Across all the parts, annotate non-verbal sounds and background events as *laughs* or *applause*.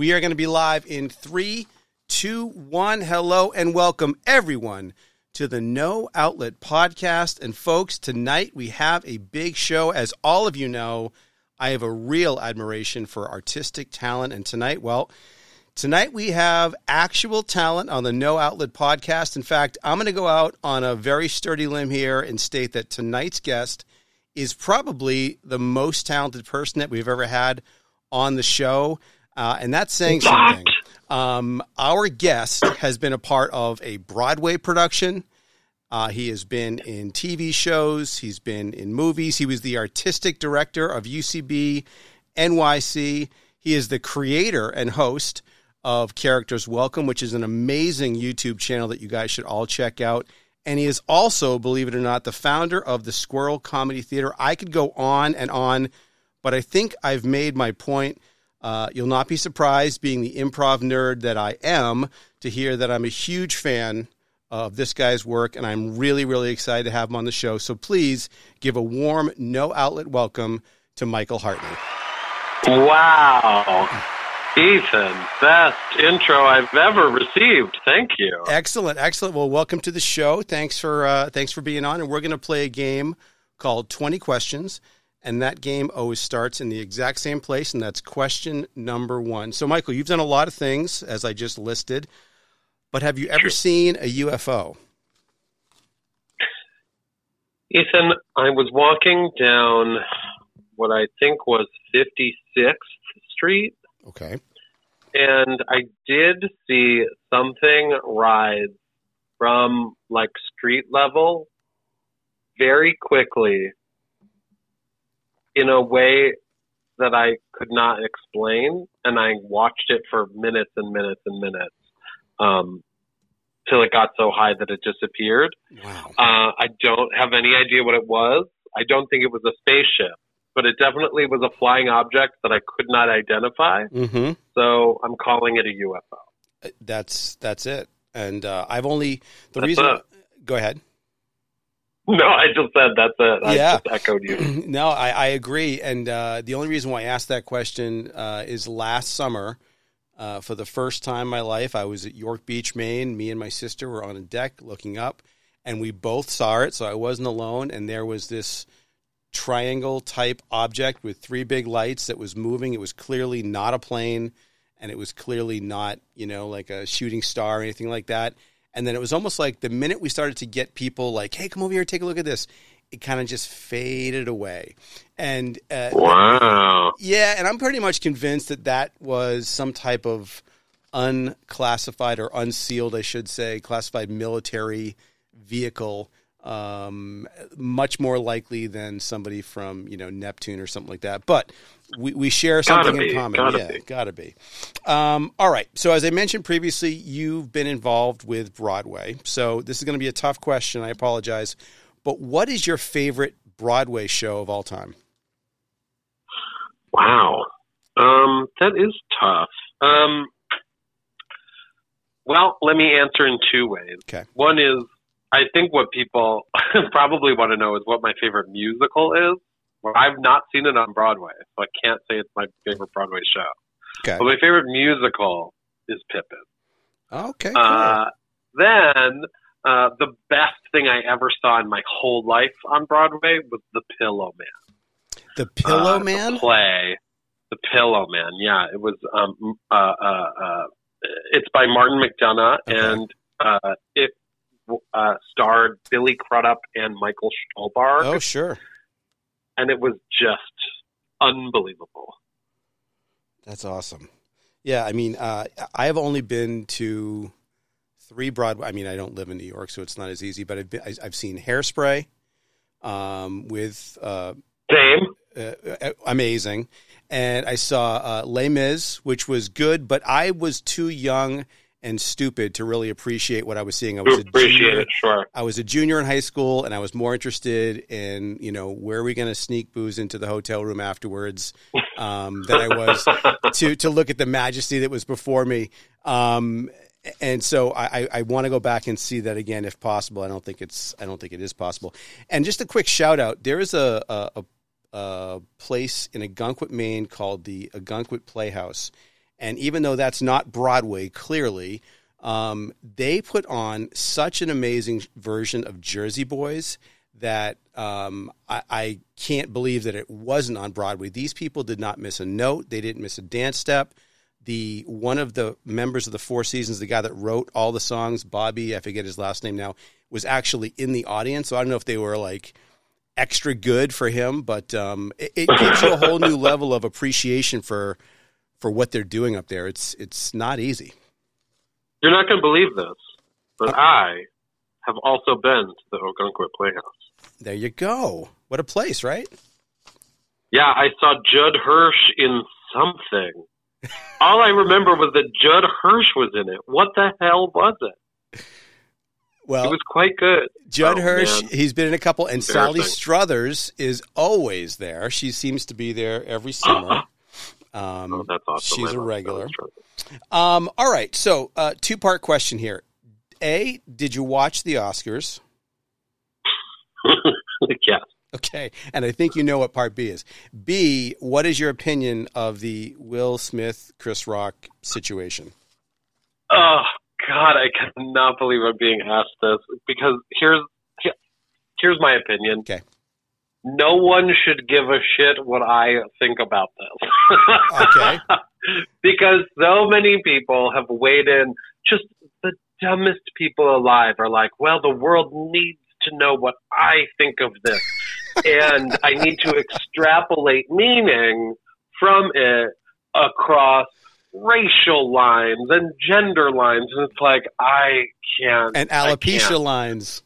We are going to be live in three, two, one. Hello and welcome everyone to the No Outlet podcast. And folks, tonight we have a big show. As all of you know, I have a real admiration for artistic talent. And tonight, well, tonight we have actual talent on the No Outlet podcast. In fact, I'm going to go out on a very sturdy limb here and state that tonight's guest is probably the most talented person that we've ever had on the show. Uh, and that's saying something. Um, our guest has been a part of a Broadway production. Uh, he has been in TV shows. He's been in movies. He was the artistic director of UCB NYC. He is the creator and host of Characters Welcome, which is an amazing YouTube channel that you guys should all check out. And he is also, believe it or not, the founder of the Squirrel Comedy Theater. I could go on and on, but I think I've made my point. Uh, you'll not be surprised, being the improv nerd that I am, to hear that I'm a huge fan of this guy's work, and I'm really, really excited to have him on the show. So please give a warm, no outlet welcome to Michael Hartney. Wow. Ethan, best intro I've ever received. Thank you. Excellent, excellent. Well, welcome to the show. Thanks for uh, thanks for being on, and we're going to play a game called Twenty Questions, and that game always starts in the exact same place, and that's question number one. So, Michael, you've done a lot of things as I just listed, but have you ever seen a UFO? Ethan, I was walking down what I think was 56th Street Okay. and I did see something rise from like street level very quickly in a way that I could not explain, and I watched it for minutes and minutes and minutes um, till it got so high that it disappeared. Wow. Uh, I don't have any idea what it was. I don't think it was a spaceship, but it definitely was a flying object that I could not identify. Mm-hmm. So I'm calling it a UFO. That's that's it. And uh, I've only the That's reason. it. Go ahead. No, I just said that's it. I Yeah. just echoed you. *clears throat* no, I, I agree. And uh, the only reason why I asked that question uh, is last summer, uh, for the first time in my life, I was at York Beach, Maine. Me and my sister were on a deck looking up, and we both saw it. So I wasn't alone. And there was this triangle type object with three big lights that was moving. It was clearly not a plane, and it was clearly not, you know, like a shooting star or anything like that. And then it was almost like the minute we started to get people like, "Hey, come over here, take a look at this," it kind of just faded away. And uh, Wow. yeah, and I'm pretty much convinced that that was some type of unclassified or unsealed, I should say, classified military vehicle. Um, much more likely than somebody from you know Neptune or something like that. But we, we share something in common. gotta yeah, be. gotta be. Um, all right. So as I mentioned previously, you've been involved with Broadway. So this is going to be a tough question. I apologize. But what is your favorite Broadway show of all time? Wow. Um, that is tough. Um, well, let me answer in two ways. Okay. One is, I think what people *laughs* probably want to know is what my favorite musical is. Well, I've not seen it on Broadway, so I can't say it's my favorite Broadway show. Okay. But my favorite musical is Pippin. Okay. Cool. Uh, then uh, the best thing I ever saw in my whole life on Broadway was The Pillow Man. the Pillow uh, the Man. play, The Pillow Man. Yeah, it was. Um, uh, uh, uh, it's by Martin McDonagh, Okay. and uh, it uh, starred Billy Crudup and Michael Stuhlbarg, Oh, sure. and it was just unbelievable. That's awesome. Yeah, I mean, uh, I have only been to three Broadway. I mean, I don't live in New York, so it's not as easy. But I've been, I- I've seen Hairspray um, with uh, Same. uh, amazing, and I saw uh, Les Mis, which was good, but I was too young and stupid to really appreciate what I was seeing. I was appreciate junior, it, sure. I was a junior in high school, and I was more interested in you know where are we going to sneak booze into the hotel room afterwards um, than I was *laughs* to to look at the majesty that was before me. Um, and so I, I, I want to go back and see that again if possible. I don't think it's I don't think it is possible. And just a quick shout out: there is a a, a, a place in Ogunquit, Maine called the Ogunquit Playhouse, And even though that's not Broadway, clearly, um, they put on such an amazing version of Jersey Boys that um, I, I, can't believe that it wasn't on Broadway. These people did not miss a note. They didn't miss a dance step. The one of the members of the Four Seasons, the guy that wrote all the songs, Bobby, I forget his last name now, was actually in the audience. So I don't know if they were like extra good for him, but um, it, it gives you a whole new level of appreciation for for what they're doing up there. It's it's not easy. You're not going to believe this, but uh, I have also been to the Ogunquit Playhouse. There you go. What a place, right? Yeah, I saw Judd Hirsch in something. *laughs* All I remember was that Judd Hirsch was in it. What the hell was it? Well, it was quite good. Judd oh, Hirsch, man. he's been in a couple, and Sally Struthers is always there. She seems to be there every summer. *laughs* Um, oh, that's awesome. She's a regular. Um, all right, so uh, two part question here. A, did you watch the Oscars? *laughs* yes. Okay, and I think you know what part B is. B, what is your opinion of the Will Smith Chris Rock situation? Oh God, I cannot believe I'm being asked this because here's here's my opinion. Okay. No one should give a shit what I think about this. okay. *laughs* because so many people have weighed in. Just the dumbest people alive are like, well, the world needs to know what I think of this. and *laughs* I need to extrapolate meaning from it across racial lines and gender lines. And it's like, I can't. And alopecia can't. lines.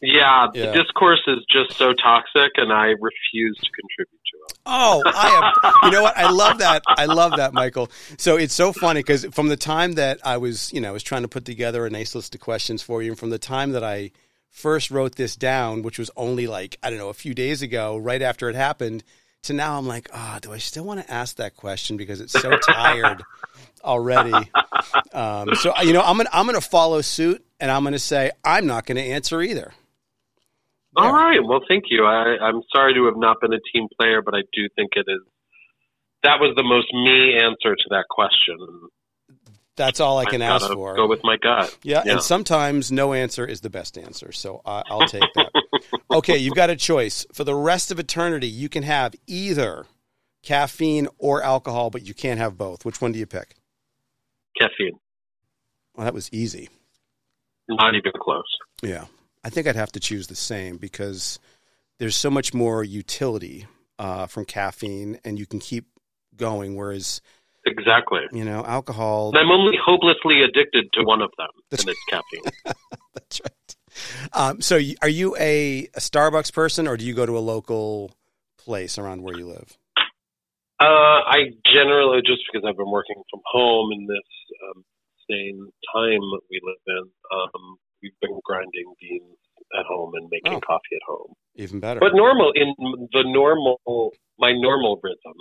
Yeah, yeah, the discourse is just so toxic, and I refuse to contribute to it. Oh, I am. you know what? I love that. I love that, Michael. So it's so funny because from the time that I was, you know, I was trying to put together a nice list of questions for you, and from the time that I first wrote this down, which was only like I don't know a few days ago, right after it happened, to now I'm like, ah, oh, do I still want to ask that question because it's so tired already? Um, so you know, I'm gonna I'm gonna follow suit, and I'm gonna say I'm not going to answer either. All right. Well, thank you. I, I'm sorry to have not been a team player, but I do think it is. That was the most me answer to that question. That's all I can I ask for. Go with my gut. Yeah, yeah, and sometimes no answer is the best answer, so I, I'll take that. *laughs* okay, you've got a choice for the rest of eternity. You can have either caffeine or alcohol, but you can't have both. Which one do you pick? Caffeine. Well, that was easy. Not even close. Yeah. I think I'd have to choose the same because there's so much more utility uh, from caffeine, and you can keep going. Whereas, exactly, you know, alcohol. I'm only hopelessly addicted to one of them, and it's caffeine. *laughs* That's right. Um, so, are you a, a, Starbucks person, or do you go to a local place around where you live? Uh, I generally, just because I've been working from home in this um, same time we live in, um, we've been grinding beans at home and making oh, coffee at home. Even better. But normal in the normal my normal rhythm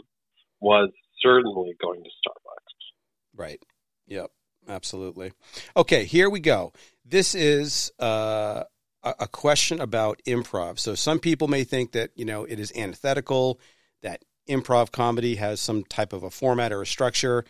was certainly going to Starbucks. Right. Yep. Absolutely. Okay, here we go. This is uh, a question about improv. So some people may think that you know it is antithetical that improv comedy has some type of a format or a structure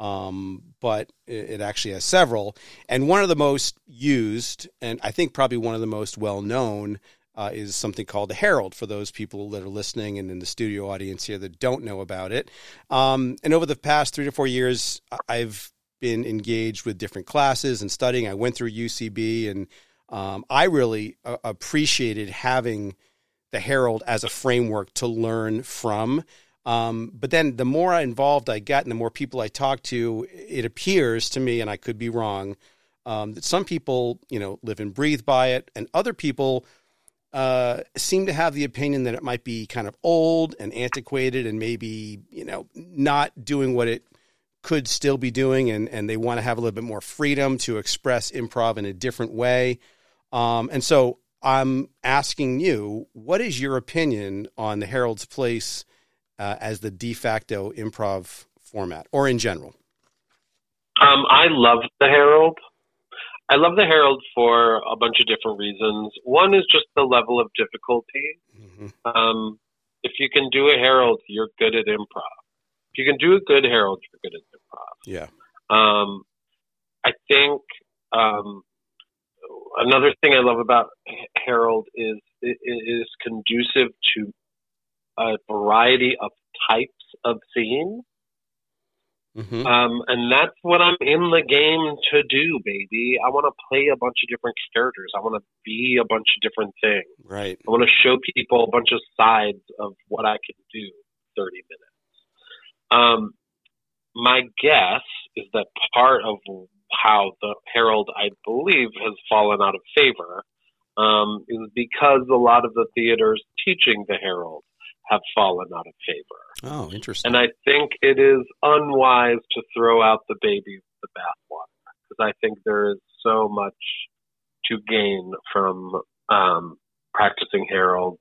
um, but it, actually has several. And one of the most used, and I think probably one of the most well known, uh, is something called the Harold for those people that are listening and in the studio audience here that don't know about it. Um, and over the past three to four years, I've been engaged with different classes and studying. I went through UCB, and um, I really uh, appreciated having the Harold as a framework to learn from. Um, but then the more involved I get and the more people I talk to, it appears to me, and I could be wrong, um, that some people, you know, live and breathe by it, and other people uh, seem to have the opinion that it might be kind of old and antiquated and maybe, you know, not doing what it could still be doing, and, and they want to have a little bit more freedom to express improv in a different way. Um, and so I'm asking you, what is your opinion on the Harold's place uh, as the de facto improv format, or in general? Um, I love the Harold. I love the Harold for a bunch of different reasons. One is just the level of difficulty. Mm-hmm. Um, if you can do a Harold, you're good at improv. If you can do a good Harold, you're good at improv. Yeah. Um, I think um, another thing I love about Harold is it is conducive to a variety of types of scene. Mm-hmm. Um, and that's what I'm in the game to do, baby. I want to play a bunch of different characters. I want to be a bunch of different things. Right. I want to show people a bunch of sides of what I can do in 30 minutes. Um, my guess is that part of how the Harold, I believe, has fallen out of favor um, is because a lot of the theaters teaching the Harold have fallen out of favor. Oh, interesting. And I think it is unwise to throw out the baby with the bathwater because I think there is so much to gain from um, practicing Harold,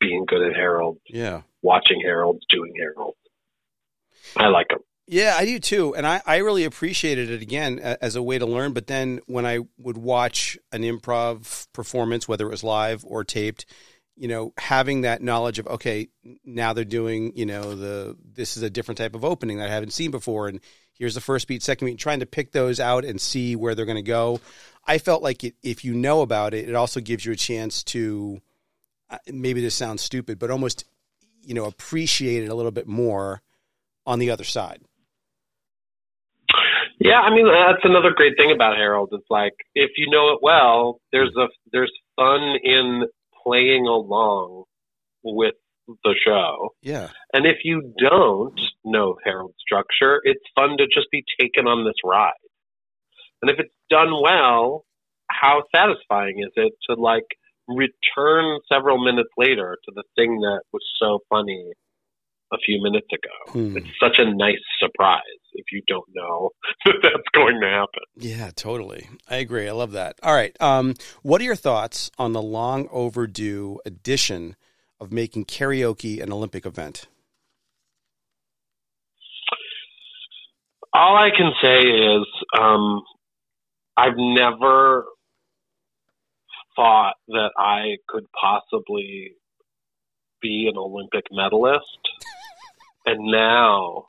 being good at Harold, yeah. watching Harold, doing Harold. I like them. Yeah, I do too. And I, I really appreciated it again as a way to learn. But then when I would watch an improv performance, whether it was live or taped, you know, having that knowledge of okay, now they're doing, you know, the this is a different type of opening that I haven't seen before, and here's the first beat, second beat, trying to pick those out and see where they're going to go. I felt like it, if you know about it, it also gives you a chance to uh, maybe this sounds stupid, but almost you know appreciate it a little bit more on the other side. Yeah, I mean that's another great thing about Harold. It's like if you know it well, there's a there's fun in playing along with the show. Yeah. And if you don't know Harold structure, it's fun to just be taken on this ride. And if it's done well, how satisfying is it to like return several minutes later to the thing that was so funny a few minutes ago? Hmm. It's such a nice surprise if you don't know *laughs* that that's going to happen. Yeah, totally. I agree. I love that. All right. Um, what are your thoughts on the long overdue addition of making karaoke an Olympic event? All I can say is um, I've never thought that I could possibly be an Olympic medalist. And now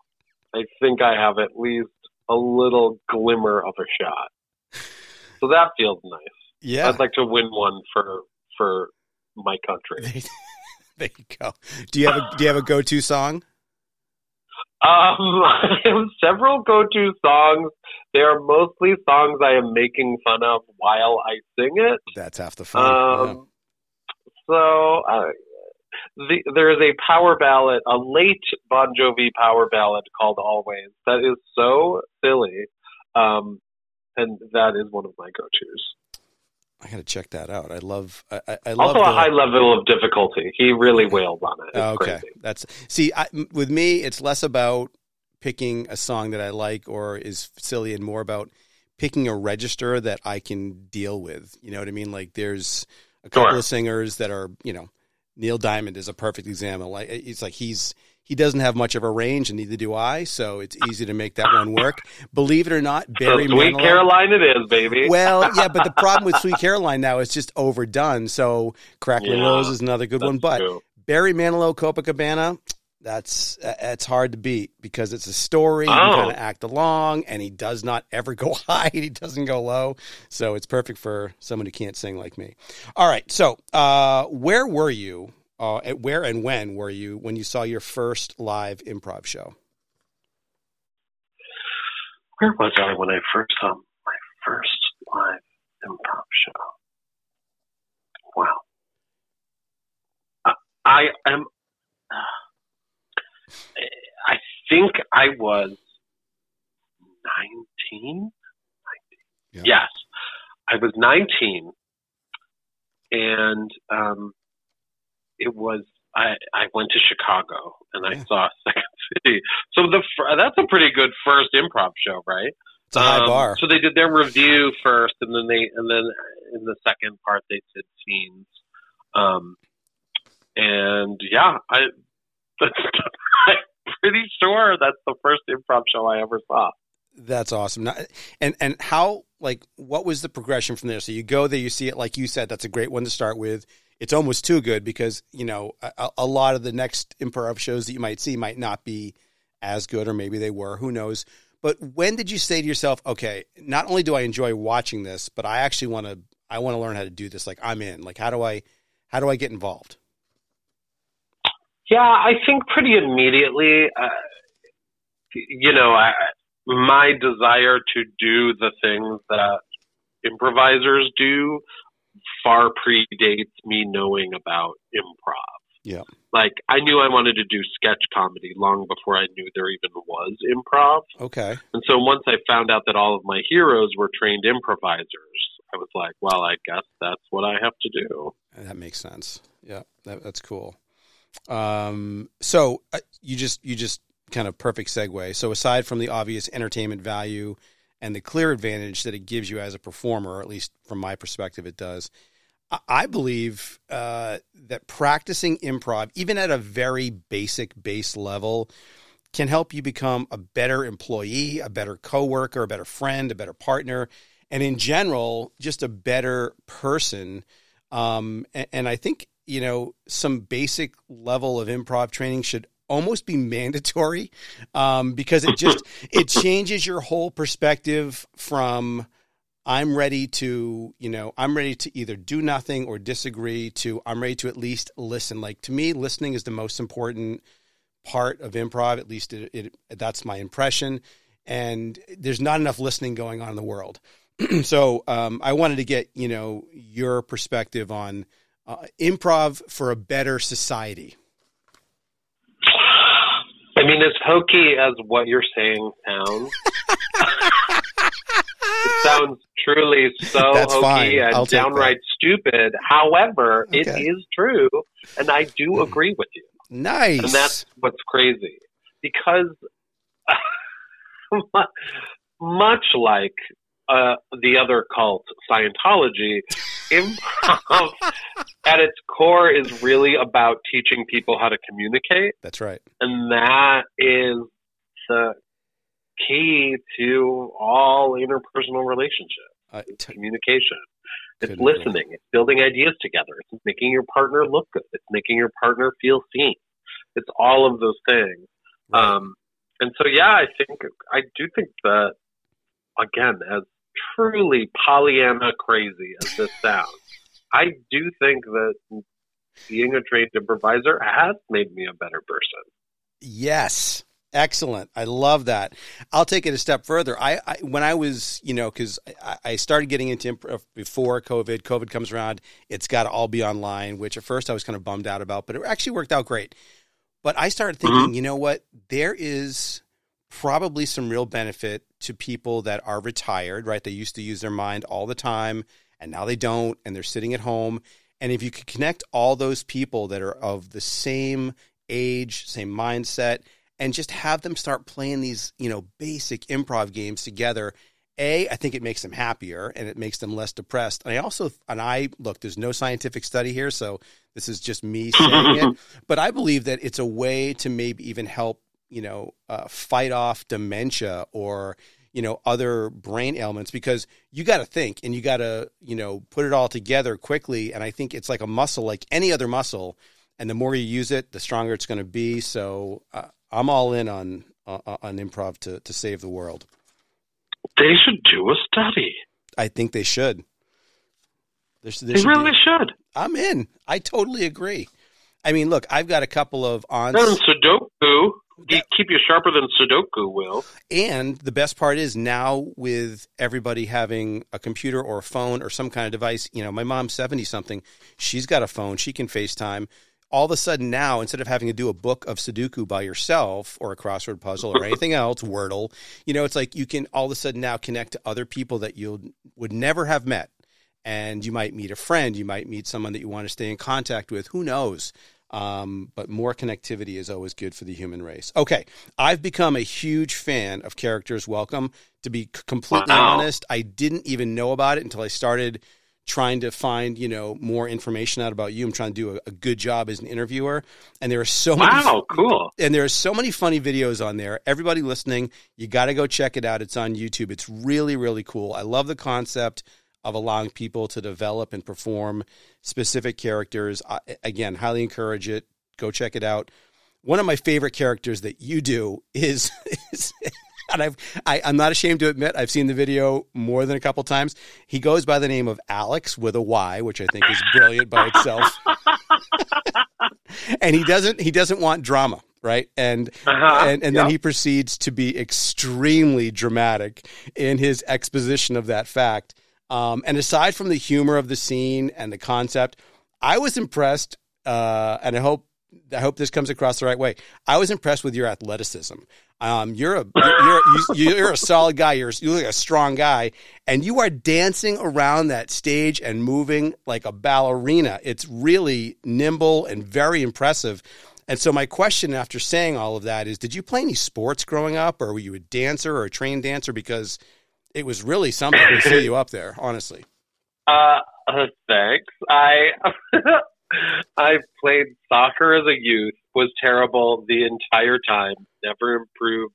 I think I have at least a little glimmer of a shot. So that feels nice. Yeah. I'd like to win one for for my country. *laughs* there you go. Do you have a do you have a go to song? Um, *laughs* I have several go-to songs. They are mostly songs I am making fun of while I sing it. That's half the fun. Um, so uh, the, there is a power ballad, a late Bon Jovi power ballad called "Always" that is so silly, um, and that is one of my go-tos. I got to check that out. I love. I, I- love Also, a the- high level of difficulty. He really wailed on it. It's Oh, okay, crazy. that's see. I, with me, it's less about picking a song that I like or is silly, and more about picking a register that I can deal with. You know what I mean? Like, there's a couple Sure. of singers that are, you know, Neil Diamond is a perfect example. Like, it's like he's he doesn't have much of a range, and neither do I. So it's easy to make that one work. Believe it or not, So Barry Sweet Manilow- Caroline, it is, baby. well, *laughs* yeah, but the problem with Sweet Caroline now is just overdone. So Crackling Yeah, Rose is another good one, but true. Barry Manilow, Copacabana, that's uh, it's hard to beat because it's a story. And you Oh. kind of act along, and he does not ever go *laughs* high. He doesn't go low, so it's perfect for someone who can't sing like me. All right, so uh, where were you? Uh, at where and when were you when you saw your first live improv show? Where was I when I first saw my first live improv show? Wow. I, I am. I think I was 19. Yeah. Yes. I was 19. And um, it was, I, I went to Chicago and I Yeah. saw *laughs* Second City. So the that's a pretty good first improv show, right? It's a high Um, bar. So they did their review first, and then they and then in the second part they did scenes. Um, and yeah, I *laughs* that's, I'm pretty sure that's the first improv show I ever saw. That's awesome. And and how like what was the progression from there? So you go there, you see it, like you said, that's a great one to start with. It's almost too good because you know a, a lot of the next improv shows that you might see might not be as good, or maybe they were. Who knows? But when did you say to yourself, okay, not only do I enjoy watching this, but I actually want to I want to learn how to do this. Like I'm in. Like how do I how do I get involved? Yeah, I think pretty immediately. Uh, you know, I, my desire to do the things that improvisers do far predates me knowing about improv. Yeah. Like I knew I wanted to do sketch comedy long before I knew there even was improv. Okay. And so once I found out that all of my heroes were trained improvisers, I was like, well, I guess that's what I have to do. That makes sense. Yeah, that, that's cool. Um, so uh, you just you just kind of perfect segue. So aside from the obvious entertainment value and the clear advantage that it gives you as a performer, or at least from my perspective, it does. I believe uh, that practicing improv, even at a very basic base level, can help you become a better employee, a better coworker, a better friend, a better partner, and in general, just a better person. Um, and, and I think you know some basic level of improv training should almost be mandatory um, because it just *laughs* it changes your whole perspective from I'm ready to, you know, I'm ready to either do nothing or disagree to I'm ready to at least listen. Like to me, listening is the most important part of improv. At least it, it that's my impression. And there's not enough listening going on in the world. *clears throat* so um, I wanted to get, you know, your perspective on uh, improv for a better society. I mean, as hokey as what you're saying sounds, it sounds truly so *laughs* That's hokey fine. And downright stupid. However, it Okay. is true, and I do agree with you. Nice. And that's what's crazy. Because *laughs* much like uh, the other cult, Scientology, *laughs* improv at its core is really about teaching people how to communicate. that's right. And that is the key to all interpersonal relationships Uh, t- communication. It's listening. It's building ideas together. It's making your partner look good. It's making your partner feel seen. It's all of those things. right. Um, and so, yeah, I think I do think that again, as truly Pollyanna crazy as this sounds, I do think that being a trained improviser has made me a better person. Yes. Excellent. I love that. I'll take it a step further. I, I when I was, you know, because I, I started getting into improv uh, before COVID. COVID comes around, it's got to all be online, which at first I was kind of bummed out about, but it actually worked out great. But I started mm-hmm. thinking, you know what? There is probably some real benefit to people that are retired, right? They used to use their mind all the time, and now they don't, and they're sitting at home. And if you could connect all those people that are of the same age, same mindset, and just have them start playing these, you know, basic improv games together. A, I think it makes them happier and it makes them less depressed. And I also, and I look, there's no scientific study here, so this is just me saying it. *laughs* But I believe that it's a way to maybe even help, you know, uh, fight off dementia or, you know, other brain ailments because you got to think and you got to, you know, put it all together quickly. And I think it's like a muscle, like any other muscle. And the more you use it, the stronger it's going to be. So uh, I'm all in on uh, on improv to to save the world. They should do a study. I think they should. There's, there They really be- should. I'm in. I totally agree. I mean, look, I've got a couple of on, Sudoku, keep you sharper than Sudoku will. and the best part is now with everybody having a computer or a phone or some kind of device. You know, my mom's seventy something. She's got a phone. She can FaceTime. All of a sudden now, instead of having to do a book of Sudoku by yourself or a crossword puzzle or anything *laughs* else, Wordle, you know, it's like you can all of a sudden now connect to other people that you would never have met. And you might meet a friend, you might meet someone that you want to stay in contact with. Who knows? Um, but more connectivity is always good for the human race. Okay, I've become a huge fan of Characters Welcome. To be completely Wow. honest, I didn't even know about it until I started trying to find you know more information out about you. I'm trying to do a, a good job as an interviewer, and there are so many Wow, cool. and there are so many funny videos on there. Everybody listening, you got to go check it out. It's on YouTube. It's really, really cool. I love the concept of allowing people to develop and perform specific characters. I, again, highly encourage it. Go check it out. One of my favorite characters that you do is, *laughs* is and I've I, I'm not ashamed to admit I've seen the video more than a couple times. He goes by the name of Alex with a Y, which I think is brilliant by itself. *laughs* and he doesn't he doesn't want drama, right? And Uh-huh. and, and then he proceeds to be extremely dramatic in his exposition of that fact. Um, and aside from the humor of the scene and the concept, I was impressed, uh, and I hope I hope this comes across the right way. I was impressed with your athleticism. Um, you're a you're you're, you're a solid guy. You're you look like a strong guy, and you are dancing around that stage and moving like a ballerina. It's really nimble and very impressive. And so my question after saying all of that is, did you play any sports growing up, or were you a dancer or a trained dancer? Because it was really something to see you up there, honestly. *laughs* Uh, uh, thanks. I *laughs* I played soccer as a youth. Was terrible the entire time. Never improved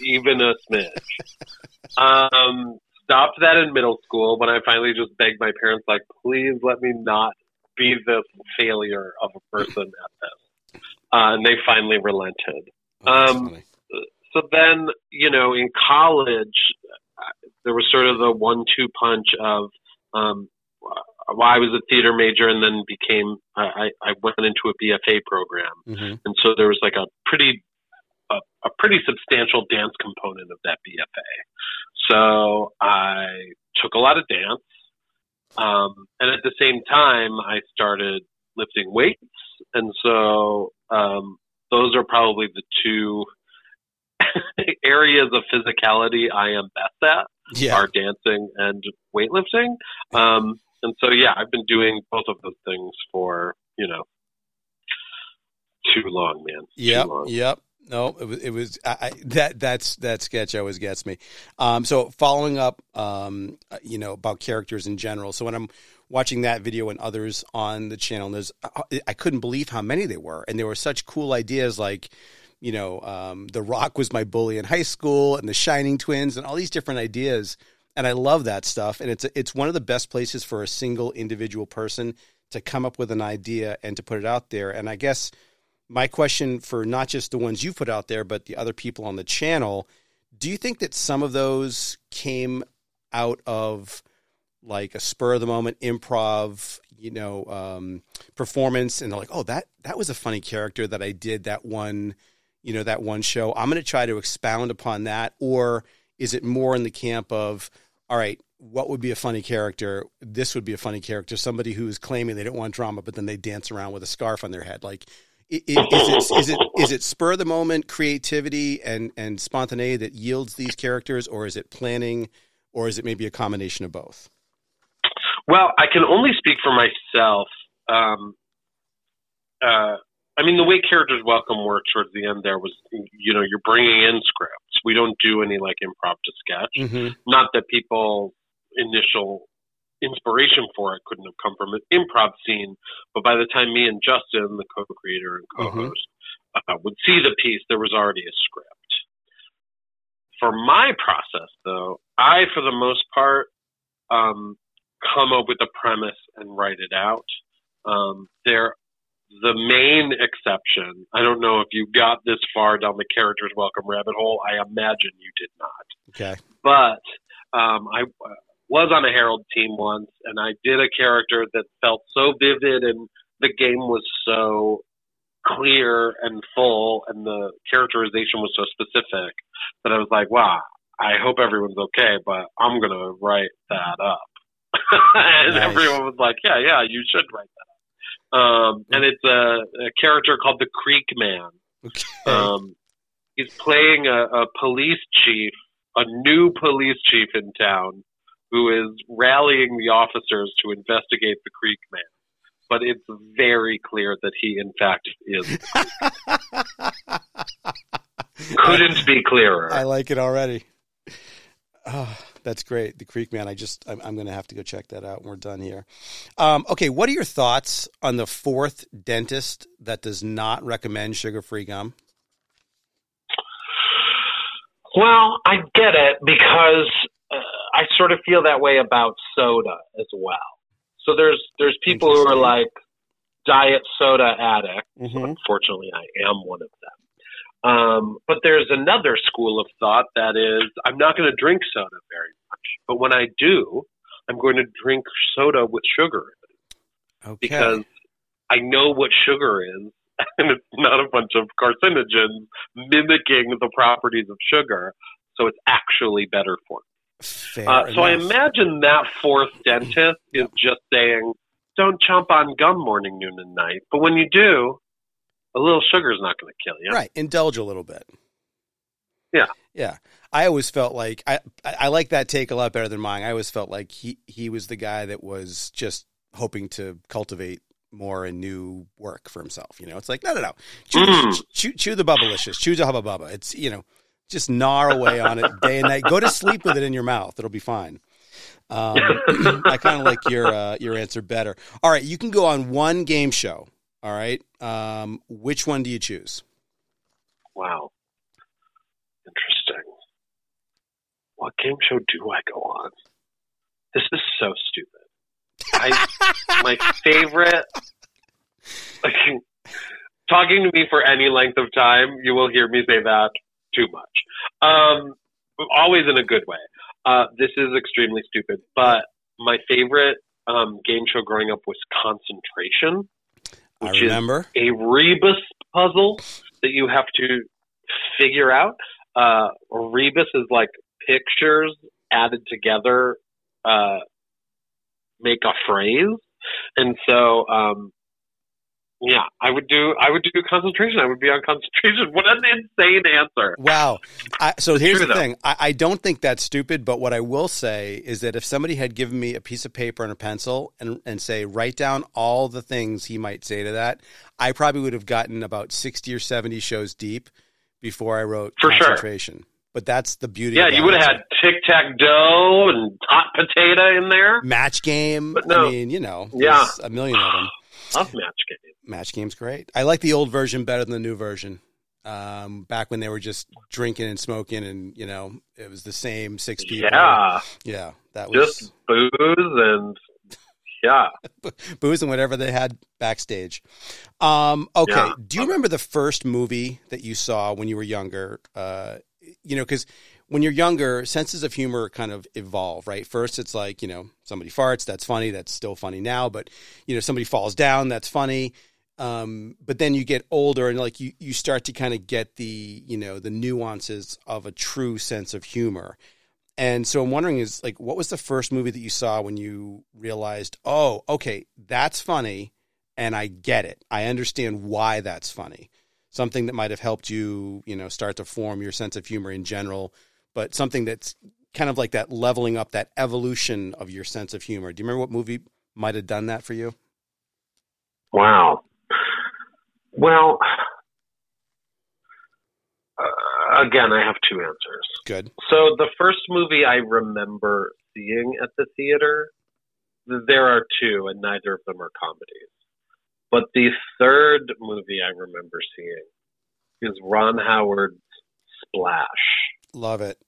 even a smidge. *laughs* um, stopped that in middle school when I finally just begged my parents, like, please let me not be this failure of a person at this. Uh, and they finally relented. Oh, Um, so then, you know, in college, there was sort of the one-two punch of, um, well, I was a theater major and then became, I, I went into a BFA program, Mhm. and so there was like a pretty, a, a pretty substantial dance component of that BFA. So I took a lot of dance, um, and at the same time, I started lifting weights, and so um, those are probably the two *laughs* areas of physicality I am best at Yeah. are dancing and weightlifting. Um, and so, yeah, I've been doing both of those things for, you know, too long, man. Yep. Long. Yep. No, it was, it was I, that. That's that sketch always gets me. Um, so following up, um, uh, you know, about characters in general. So when I'm watching that video and others on the channel, and there's I- I couldn't believe how many they were, and there were such cool ideas like, you know, um, the Rock was my bully in high school, and the Shining Twins, and all these different ideas. And I love that stuff, and it's it's one of the best places for a single individual person to come up with an idea and to put it out there. And I guess my question for not just the ones you put out there, but the other people on the channel, do you think that some of those came out of like a spur of the moment improv, you know, um, performance, and they're like, oh, that that was a funny character that I did that one, you know, that one show. I'm going to try to expound upon that, or is it more in the camp of, all right, what would be a funny character? This would be a funny character. Somebody who's claiming they don't want drama, but then they dance around with a scarf on their head. Like, is it is it is it spur of the moment creativity and and spontaneity that yields these characters, or is it planning, or is it maybe a combination of both? Well, I can only speak for myself. Um, uh, I mean, the way Characters Welcome worked towards the end there was, you know, you're bringing in scripts. We don't do any like improv to sketch. Mm-hmm. Not that people initial inspiration for it couldn't have come from an improv scene, but by the time me and Justin, the co-creator and co-host, uh, would see the piece, there was already a script. For my process, though, I, for the most part, um, come up with a premise and write it out. Um, there, the main exception. I don't know if you got this far down the characters welcome rabbit hole. I imagine you did not Okay. but um, I was on a Harold team once, and I did a character that felt so vivid, and the game was so clear and full, and the characterization was so specific that I was like, "Wow, I hope everyone's okay," but I'm gonna write that up. *laughs* and Nice. everyone was like, "Yeah, yeah, you should write that." up. Um, and it's a, a character called the Creek Man. Okay. Um, he's playing a, a police chief, a new police chief in town, who is rallying the officers to investigate the Creek Man. But it's very clear that he, in fact, is. *laughs* Couldn't be clearer. I like it already. Oh, that's great. The Creek Man. I just, I'm, I'm going to have to go check that out when we're done here. Um, okay. What are your thoughts on the fourth dentist that does not recommend sugar free gum? Well, I get it because uh, I sort of feel that way about soda as well. So there's there's people who are like diet soda addicts. Mhm. Unfortunately, I am one of them. Um, but there's another school of thought that is, I'm not going to drink soda very much, but when I do, I'm going to drink soda with sugar in it Okay. because I know what sugar is, *laughs* and it's not a bunch of carcinogens mimicking the properties of sugar, so it's actually better for me. Uh, so I imagine that fourth *laughs* dentist is just saying, "Don't chomp on gum morning, noon, and night." But when you do, a little sugar is not going to kill you. Right. Indulge a little bit. Yeah. Yeah. I always felt like I, I like that take a lot better than mine. I always felt like he he was the guy that was just hoping to cultivate more and new work for himself. You know, it's like no, no, no. Chew, Mm. chew, chew the bubblicious. Chew the hubba bubba. It's you know, just gnaw away on it day and night. Go to sleep with it in your mouth. It'll be fine. Um, *laughs* I kind of like your uh, your answer better. All right, you can go on one game show. All right, um, which one do you choose? Wow. Interesting. What game show do I go on? This is so stupid. I *laughs* my favorite like, talking to me for any length of time, you will hear me say that too much. Um always in a good way. Uh this is extremely stupid, but my favorite um game show growing up was concentration, I which is remember. a rebus puzzle that you have to figure out. Uh, a rebus is like pictures added together, uh, make a phrase. And so, um, yeah, I would do, I would do concentration. I would be on concentration. *laughs* What an insane answer. Wow. I, so here's True, the though. thing. I, I don't think that's stupid, but what I will say is that if somebody had given me a piece of paper and a pencil and, and say, write down all the things he might say to that, I probably would have gotten about 60 or 70 shows deep before I wrote For sure. concentration. But that's the beauty Yeah, you would have had tic tac toe and hot potato in there. match game. But no. I mean, you know, Yeah. a million of them. Love match game. Match game's great. I like the old version better than the new version. Um, back when they were just drinking and smoking, and you know, it was the same six people. Yeah, yeah, that was just booze and yeah. *laughs* booze and whatever they had backstage. Um, okay, Yeah. do you remember the first movie that you saw when you were younger? Uh, you know, because when you're younger, senses of humor kind of evolve, right? First, it's like you know somebody farts, that's funny, that's still funny now, but you know somebody falls down, that's funny. Um, but then you get older and like you, you start to kind of get the you know the nuances of a true sense of humor. And so I'm wondering is like what was the first movie that you saw when you realized, "Oh, okay, that's funny and I get it. I understand why that's funny." Something that might have helped you, you know, start to form your sense of humor in general, but something that's kind of like that leveling up, that evolution of your sense of humor. Do you remember what movie might have done that for you? Wow. Well, uh, again, I have two answers. Good. So the first movie I remember seeing at the theater, there are two, and neither of them are comedies. But the third movie I remember seeing is Ron Howard's Splash. Love it.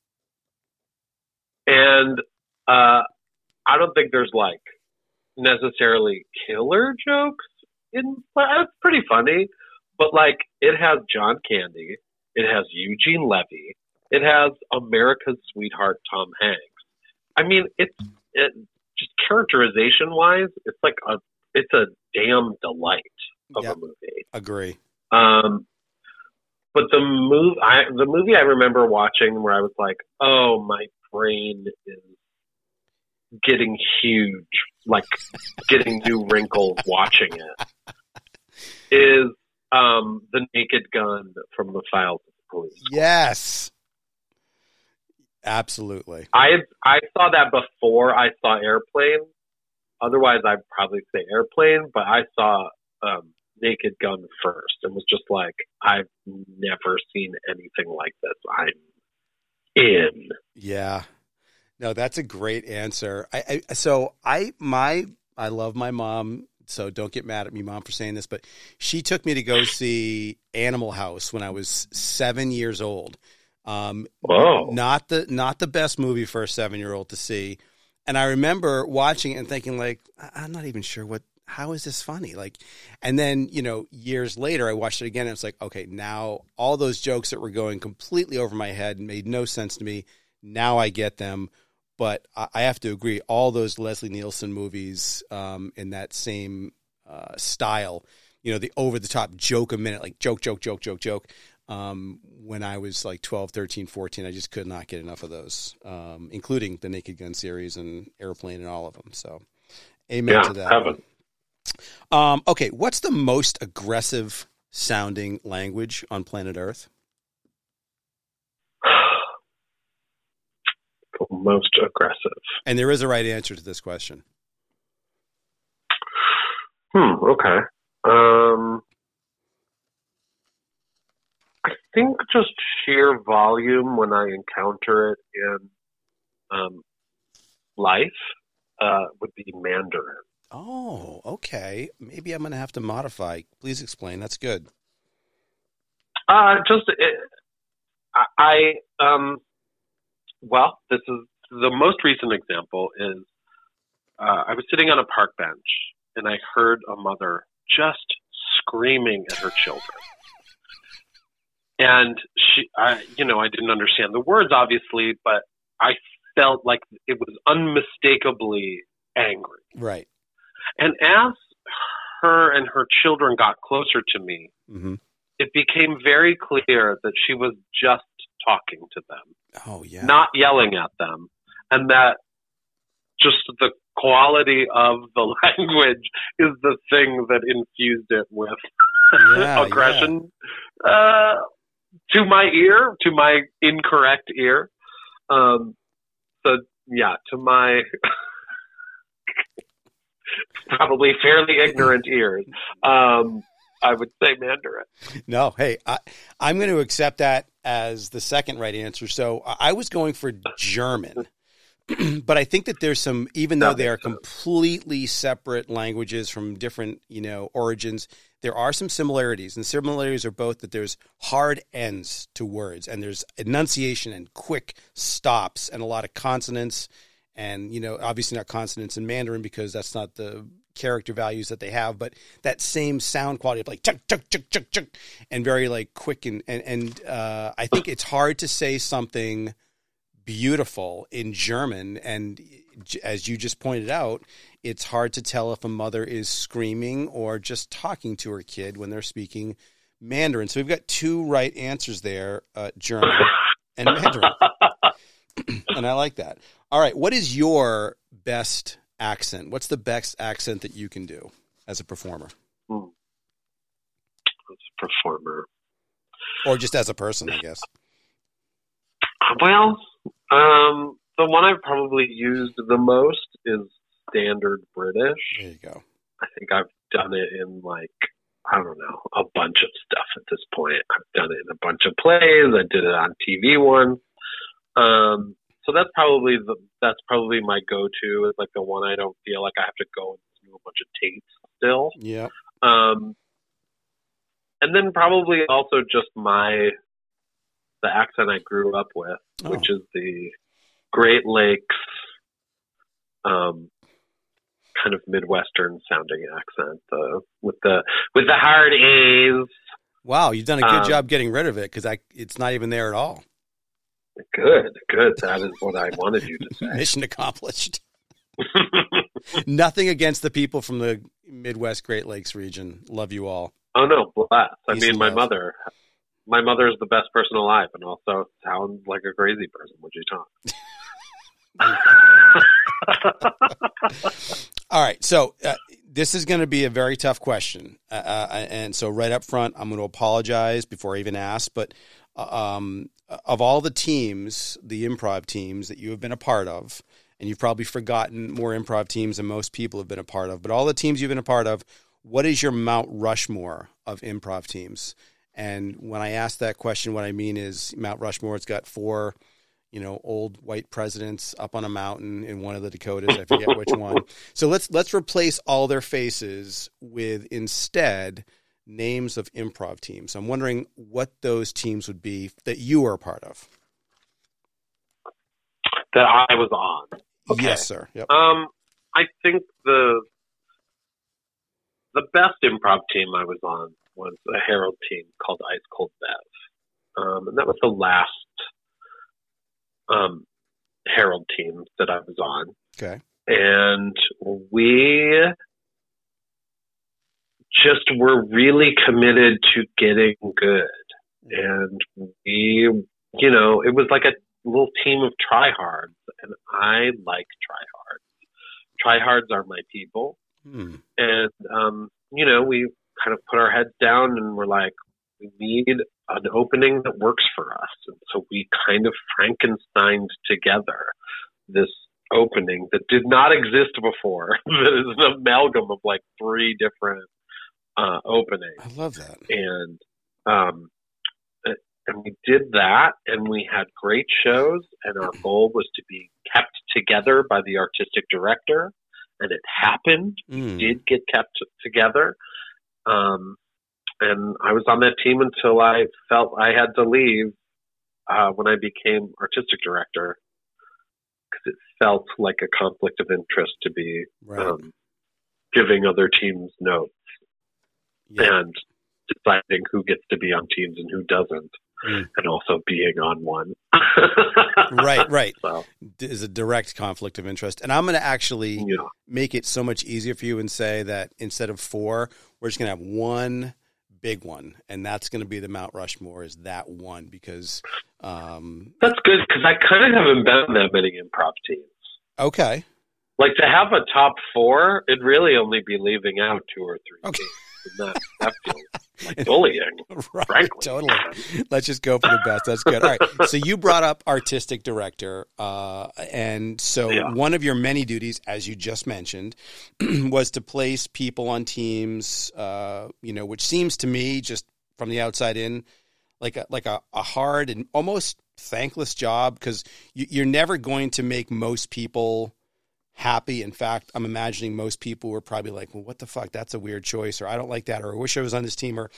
And uh, I don't think there's like necessarily killer jokes in Splash. It's pretty funny, but like it has John Candy, it has Eugene Levy, it has America's sweetheart Tom Hanks. I mean, it's it just characterization wise, it's like a it's a damn delight of Yep. a movie. Agree. Um, but the move, I, the movie I remember watching where I was like, "Oh, my brain is getting huge, like getting new wrinkles watching it." Is um, the Naked Gun from the Files of the Police? Yes. Absolutely. I I saw that before I saw Airplane. Otherwise, I'd probably say Airplane, but I saw um, Naked Gun first and was just like, I've never seen anything like this. I'm in. Yeah. No, that's a great answer. I, I so I my I love my mom, so don't get mad at me, mom, for saying this, but she took me to go see Animal House when I was seven years old. Um, Whoa. not the not the best movie for a seven year old to see. And I remember watching it and thinking, like, I'm not even sure what how is this funny? Like, and then you know, years later, I watched it again, and it's like, okay, now all those jokes that were going completely over my head and made no sense to me, now I get them. But I, I have to agree, all those Leslie Nielsen movies um, in that same uh, style, you know, the over the top joke a minute, like joke, joke, joke, joke, joke. Um, when I was like 12, 13, 14, I just could not get enough of those, um, including the Naked Gun series and Airplane and all of them. So, amen Yeah, to that. heaven. Um, okay, what's the most aggressive sounding language on planet Earth? *sighs* The most aggressive. And there is a right answer to this question. Hmm. Okay. Um, I think just sheer volume when I encounter it in um, life uh, would be Mandarin. Oh, okay. Maybe I'm going to have to modify. Please explain. That's good. Uh, just it, I, I um, well, this is the most recent example is uh, I was sitting on a park bench and I heard a mother just screaming at her children. And she, I, you know, I didn't understand the words obviously, but I felt like it was unmistakably angry. Right. And as her and her children got closer to me, hmm it became very clear that she was just talking to them, Oh, yeah. not yelling at them, and that just the quality of the *laughs* language is the thing that infused it with Yeah, *laughs* aggression uh, to my ear, to my incorrect ear. Um, so yeah, to my *laughs* probably fairly ignorant ears, um, I would say Mandarin. No, hey, I, I'm going to accept that as the second right answer. So I was going for German, *clears throat* but I think that there's some, even though they are completely separate languages from different, you know, origins, there are some similarities. And similarities are both that there's hard ends to words, and there's enunciation and quick stops, and a lot of consonants, and you know, obviously not consonants in Mandarin because that's not the character values that they have, but that same sound quality of like chuk chuk chuk chuk chuk, and very like quick and and and uh, I think it's hard to say something beautiful in German, and as you just pointed out, it's hard to tell if a mother is screaming or just talking to her kid when they're speaking Mandarin. So we've got two right answers there: uh, German and Mandarin, *laughs* *clears throat* and I like that. All right, what is your best accent? What's the best accent that you can do as a performer, Hmm. As a performer. or just as a person? I guess. Well, um, the one I've probably used the most is standard British. There you go. I think I've done it in like I don't know a bunch of stuff at this point. I've done it in a bunch of plays. I did it on TV once. Um, so that's probably the that's probably my go-to. Is like the one I don't feel like I have to go and do a bunch of tapes still. Yeah. Um, and then probably also just my the accent I grew up with, Oh. which is the Great Lakes, um, kind of Midwestern sounding accent, uh, with the with the hard A's. Wow, you've done a good Um, job getting rid of it because I it's not even there at all. Good, good. That is what I wanted you to *laughs* say. Mission accomplished. *laughs* Nothing against the people from the Midwest Great Lakes region. Love you all. oh no, bless. I mean, my mother. My mother is the best person alive, and also sounds like a crazy person when you talk? All right, so uh, this is going to be a very tough question, uh, uh, and so right up front, I'm going to apologize before I even ask. But uh, um, of all the teams, the improv teams that you have been a part of, and you've probably forgotten more improv teams than most people have been a part of, but all the teams you've been a part of, what is your Mount Rushmore of improv teams? And when I ask that question, what I mean is Mount Rushmore. It's got four you know, old white presidents up on a mountain in one of the Dakotas. I forget which one. *laughs* So let's let's replace all their faces with instead names of improv teams. I'm wondering what those teams would be that you were a part of. that I was on. Okay. Yes, sir. Yep. Um, I think the the best improv team I was on was a Harold team called Ice Cold Bev, um, and that was the last um, Harold team that I was on. Okay. and we just were really committed to getting good. And we, you know, it was like a little team of tryhards, and I like tryhards. Tryhards are my people, Hmm. and um, you know, we kind of put our heads down and we're like, we need an opening that works for us, and so we kind of Frankensteined together this opening that did not exist before. *laughs* that is an amalgam of like three different uh, openings, I love that. and um, and we did that, and we had great shows, and our *clears throat* goal was to be kept together by the artistic director, and it happened. Mm. Did get kept together. Um, and I was on that team until I felt I had to leave uh, when I became artistic director because it felt like a conflict of interest to be Right. um, giving other teams notes yeah. and deciding who gets to be on teams and who doesn't, Mm. and also being on one. Right, *laughs* right. So, Is a direct conflict of interest. And I'm going to actually yeah. make it so much easier for you and say that instead of four, we're just going to have one big one, and that's going to be the Mount Rushmore. Is that one because? Um, That's good because I kind of haven't been on that many improv teams. okay, Like to have a top four, it'd really only be leaving out two or three. Okay. Teams. That, that like bullying, *laughs* right, frankly. totally. Let's just go for the best. That's good. All right. So you brought up artistic director, uh, and so Yeah. one of your many duties, as you just mentioned, *clears throat* was to place people on teams. Uh, you know, which seems to me, just from the outside in, like a, like a, a hard and almost thankless job because you, you're never going to make most people happy. In fact, I'm imagining most people were probably like, "Well, what the fuck? That's a weird choice," or "I don't like that," or "I wish I was on this team," or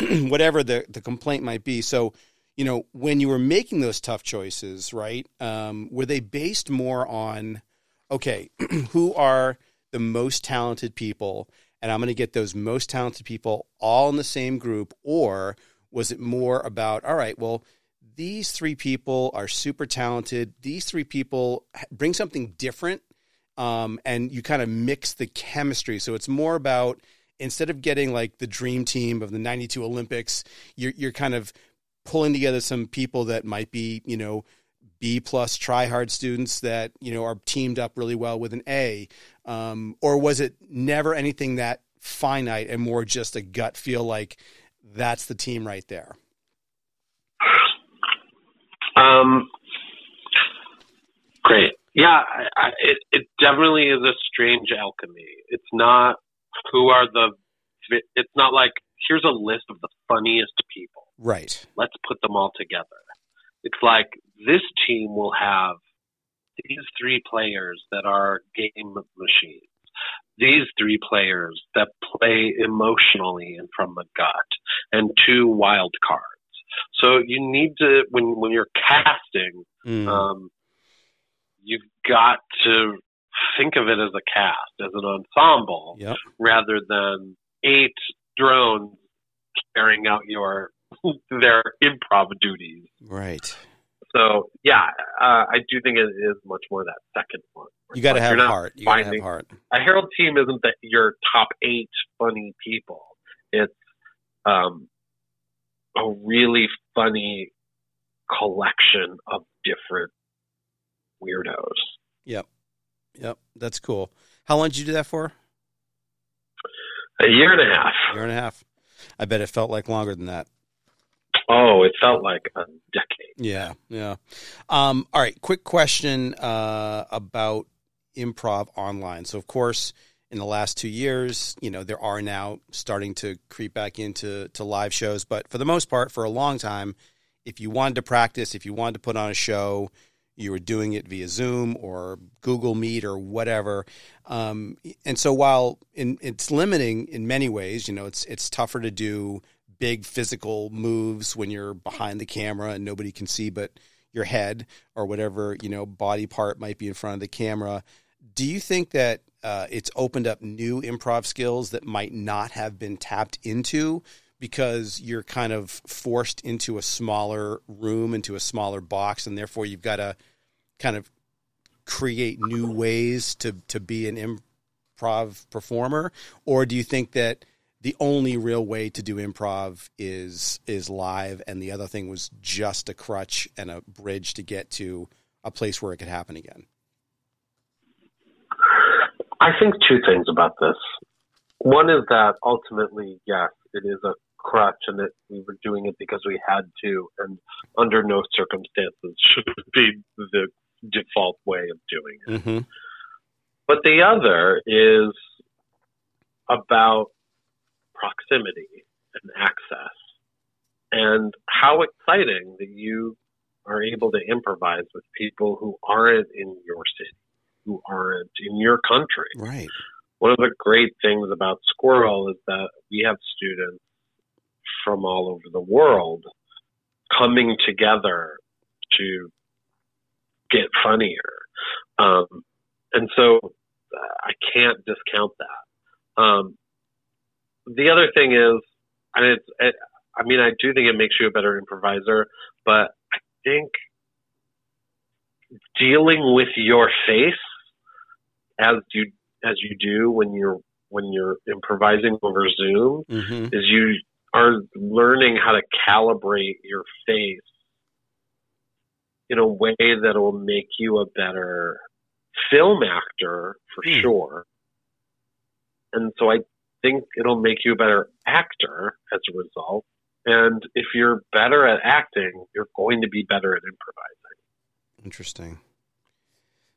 *clears throat* whatever the the complaint might be. So, you know, when you were making those tough choices, right? Um, were they based more on, okay, *clears throat* who are the most talented people, and I'm going to get those most talented people all in the same group, or was it more about, all right, well, these three people are super talented. These three people bring something different um, and you kind of mix the chemistry. So it's more about instead of getting like the dream team of the '92 Olympics, you're you're kind of pulling together some people that might be you know B plus try hard students that you know are teamed up really well with an A, um, or was it never anything that finite and more just a gut feel like that's the team right there? Um, great. Yeah, I, I, it, it definitely is a strange alchemy. It's not who are the. It's not like here's a list of the funniest people. Right. Let's put them all together. It's like this team will have these three players that are game machines. These three players that play emotionally and from the gut, and two wild cards. So you need to when when you're casting, Mm. um, you've got to think of it as a cast, as an ensemble, yep. rather than eight drones carrying out your *laughs* their improv duties. Right. So yeah, uh, I do think it is much more that second one. You got to Like, have heart. You got to have heart. A Harold team isn't that your top eight funny people. It's um, a really funny collection of different weirdos. Yep. Yep. That's cool. How long did you do that for? A year and a half. year and a half. I bet it felt like longer than that. Oh, it felt like a decade. Yeah, yeah. Um, all right, quick question uh, about improv online. So, of course, in the last two years, you know, there are now starting to creep back into to live shows, but for the most part, for a long time, if you wanted to practice, if you wanted to put on a show, you were doing it via Zoom or Google Meet or whatever. Um, and so, while in, it's limiting in many ways, you know, it's it's tougher to do big physical moves when you're behind the camera and nobody can see but your head or whatever you know body part might be in front of the camera do you think that uh, it's opened up new improv skills that might not have been tapped into because you're kind of forced into a smaller room, into a smaller box, and therefore you've got to kind of create new ways to to be an improv performer, or do you think that the only real way to do improv is is live, and the other thing was just a crutch and a bridge to get to a place where it could happen again? I think two things about this. One is that ultimately, yes, it is a crutch and that we were doing it because we had to, and under no circumstances should it be the default way of doing it. Mm-hmm. But the other is about proximity and access and how exciting that you are able to improvise with people who aren't in your city, who aren't in your country. Right. One of the great things about Squirrel is that we have students from all over the world coming together to get funnier. Um, and so I can't discount that. Um, the other thing is, and it's, it, I mean, I do think it makes you a better improviser, but I think dealing with your face as you as you do when you're when you're improvising over Zoom Mm-hmm. is you are learning how to calibrate your face in a way that will make you a better film actor for Hmm. sure. And so I think it'll make you a better actor as a result. And if you're better at acting, you're going to be better at improvising. Interesting.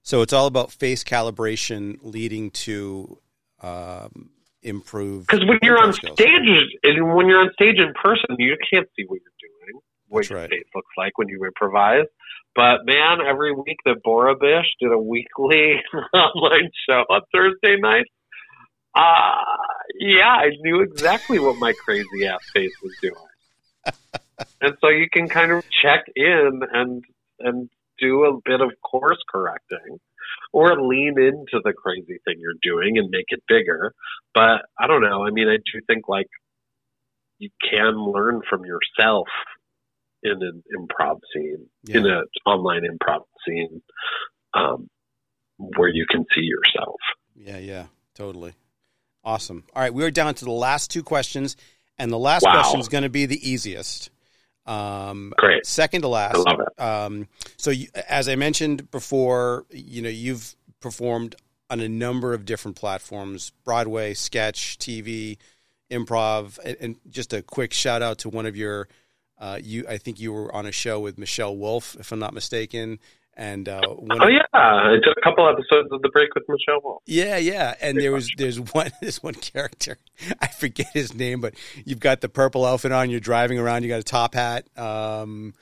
So it's all about face calibration leading to um, improved. Because when you're on skills. stage, and when you're on stage in person, you can't see what you're doing, what That's your right. face looks like when you improvise. But man, every week that Bora Bish did a weekly *laughs* online show on Thursday night, uh, yeah, I knew exactly what my crazy ass face was doing. *laughs* and so you can kind of check in and and do a bit of course correcting or lean into the crazy thing you're doing and make it bigger. But I don't know. I mean, I do think like you can learn from yourself in an improv scene, Yeah. in an online improv scene, um, where you can see yourself. Yeah, yeah, totally. Awesome. All right, we're down to the last two questions, and the last Wow. question is going to be the easiest. Um, Great. second to last. I love it. Um, so, you, as I mentioned before, you know, you've performed on a number of different platforms: Broadway, sketch, TV, improv, and, and just a quick shout out to one of your. Uh, you, I think you were on a show with Michelle Wolf, if I'm not mistaken, and uh, one Oh yeah, I did a couple episodes of The Break with Michelle Wolf. yeah, yeah, and there was there's one *laughs* this one character *laughs* I forget his name, but you've got the purple outfit on. You're driving around. You got a top hat. Um,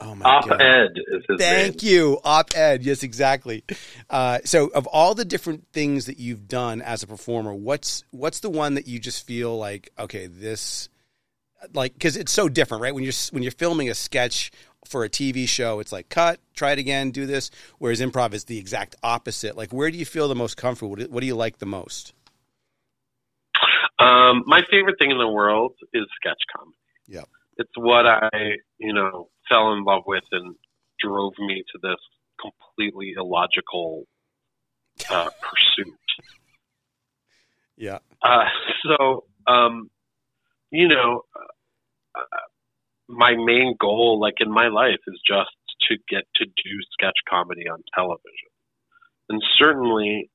oh my Op god! Ed is his Thank name. you, op ed. Yes, exactly. Uh, so, of all the different things that you've done as a performer, what's what's the one that you just feel like okay, this like because it's so different, right? When you're when you're filming a sketch for a TV show, it's like cut, try it again, do this. Whereas improv is the exact opposite. Like, where do you feel the most comfortable? What do- you like the most? Um, my favorite thing in the world is sketch comedy. Yeah, It's what I, you know, fell in love with and drove me to this completely illogical uh, *laughs* pursuit. Yeah, Uh, so, um, you know, uh, my main goal, like in my life, is just to get to do sketch comedy on television. And certainly,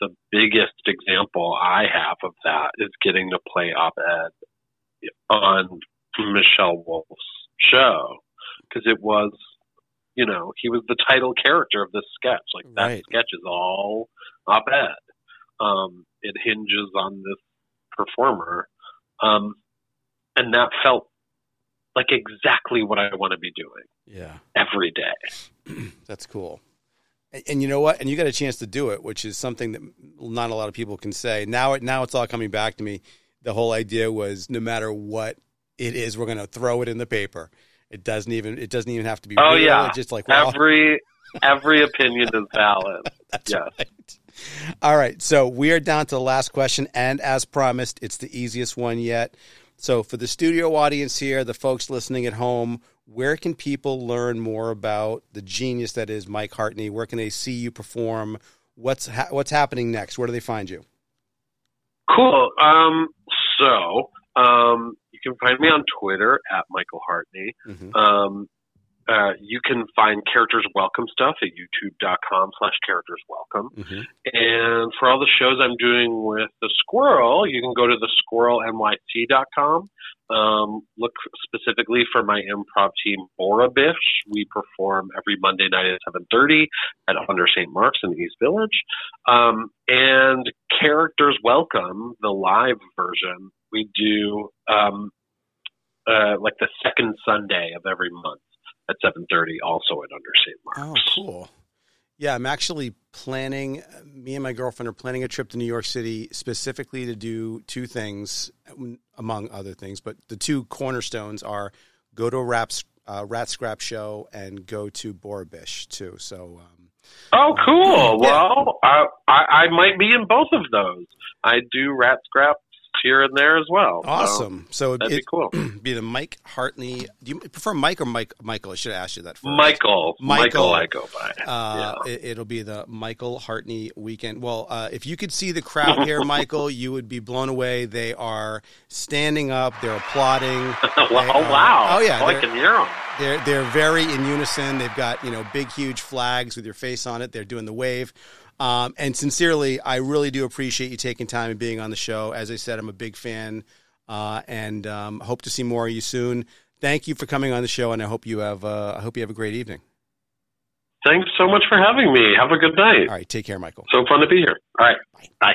the biggest example I have of that is getting to play Op Ed on Michelle Wolf's show because it was, you know, he was the title character of this sketch. Like that Right. sketch is all Op Ed. Um, it hinges on this performer, um, and that felt like exactly what I want to be doing yeah, every day. *clears throat* that's cool. And, and you know what? And you got a chance to do it, which is something that not a lot of people can say. Now, it now it's all coming back to me. The whole idea was no matter what it is, we're going to throw it in the paper. It doesn't even it doesn't even have to be. Oh, real. yeah. It's just like Every *laughs* every opinion is valid. *laughs* That's Yes. right. All right. So we are down to the last question. And as promised, it's the easiest one yet. So for the studio audience here, the folks listening at home, where can people learn more about the genius that is Mike Hartney? Where can they see you perform? What's ha- what's happening next? Where do they find you? Cool. Um, so um, you can find me on Twitter at Michael Hartney. Mm-hmm. Um, uh, you can find Characters Welcome stuff at youtube.com slash characters welcome. Mm-hmm. And for all the shows I'm doing with the squirrel, you can go to the squirrelnyc.com. Um, look specifically for my improv team, Borabish. We perform every Monday night at 7.30 at Under St. Mark's in the East Village. Um, and Characters Welcome, the live version, we do um, uh, like the second Sunday of every month at 7.30 also at Under St. Mark. Oh, cool. Yeah, I'm actually planning. Me and my girlfriend are planning a trip to New York City specifically to do two things, among other things. But the two cornerstones are go to a rap, uh, rat scrap show and go to Borabish too. So, um, Oh, cool. Yeah. Well, I, I I might be in both of those. I do rat scraps here and there as well. awesome. So that'd be cool. *clears throat* be the Mike Hartney. Do you prefer Mike or Mike? Michael? I should have asked you that first. Michael, Michael. Michael, I go by. Uh, it, it'll be the Michael Hartney weekend. Well, uh, if you could see the crowd here, *laughs* Michael, you would be blown away. They are standing up. They're applauding. yeah. *laughs* They oh are- wow! Oh yeah. I They're, can hear them. they're they're very in unison. They've got you know big huge flags with your face on it. They're doing the wave. Um, and sincerely, I really do appreciate you taking time and being on the show. As I said, I'm a big fan, uh, and um, hope to see more of you soon. Thank you for coming on the show, and I hope you have uh, I hope you have a great evening. Thanks so much for having me. Have a good night. All right, take care, Michael. So fun to be here. All right. Bye. Bye.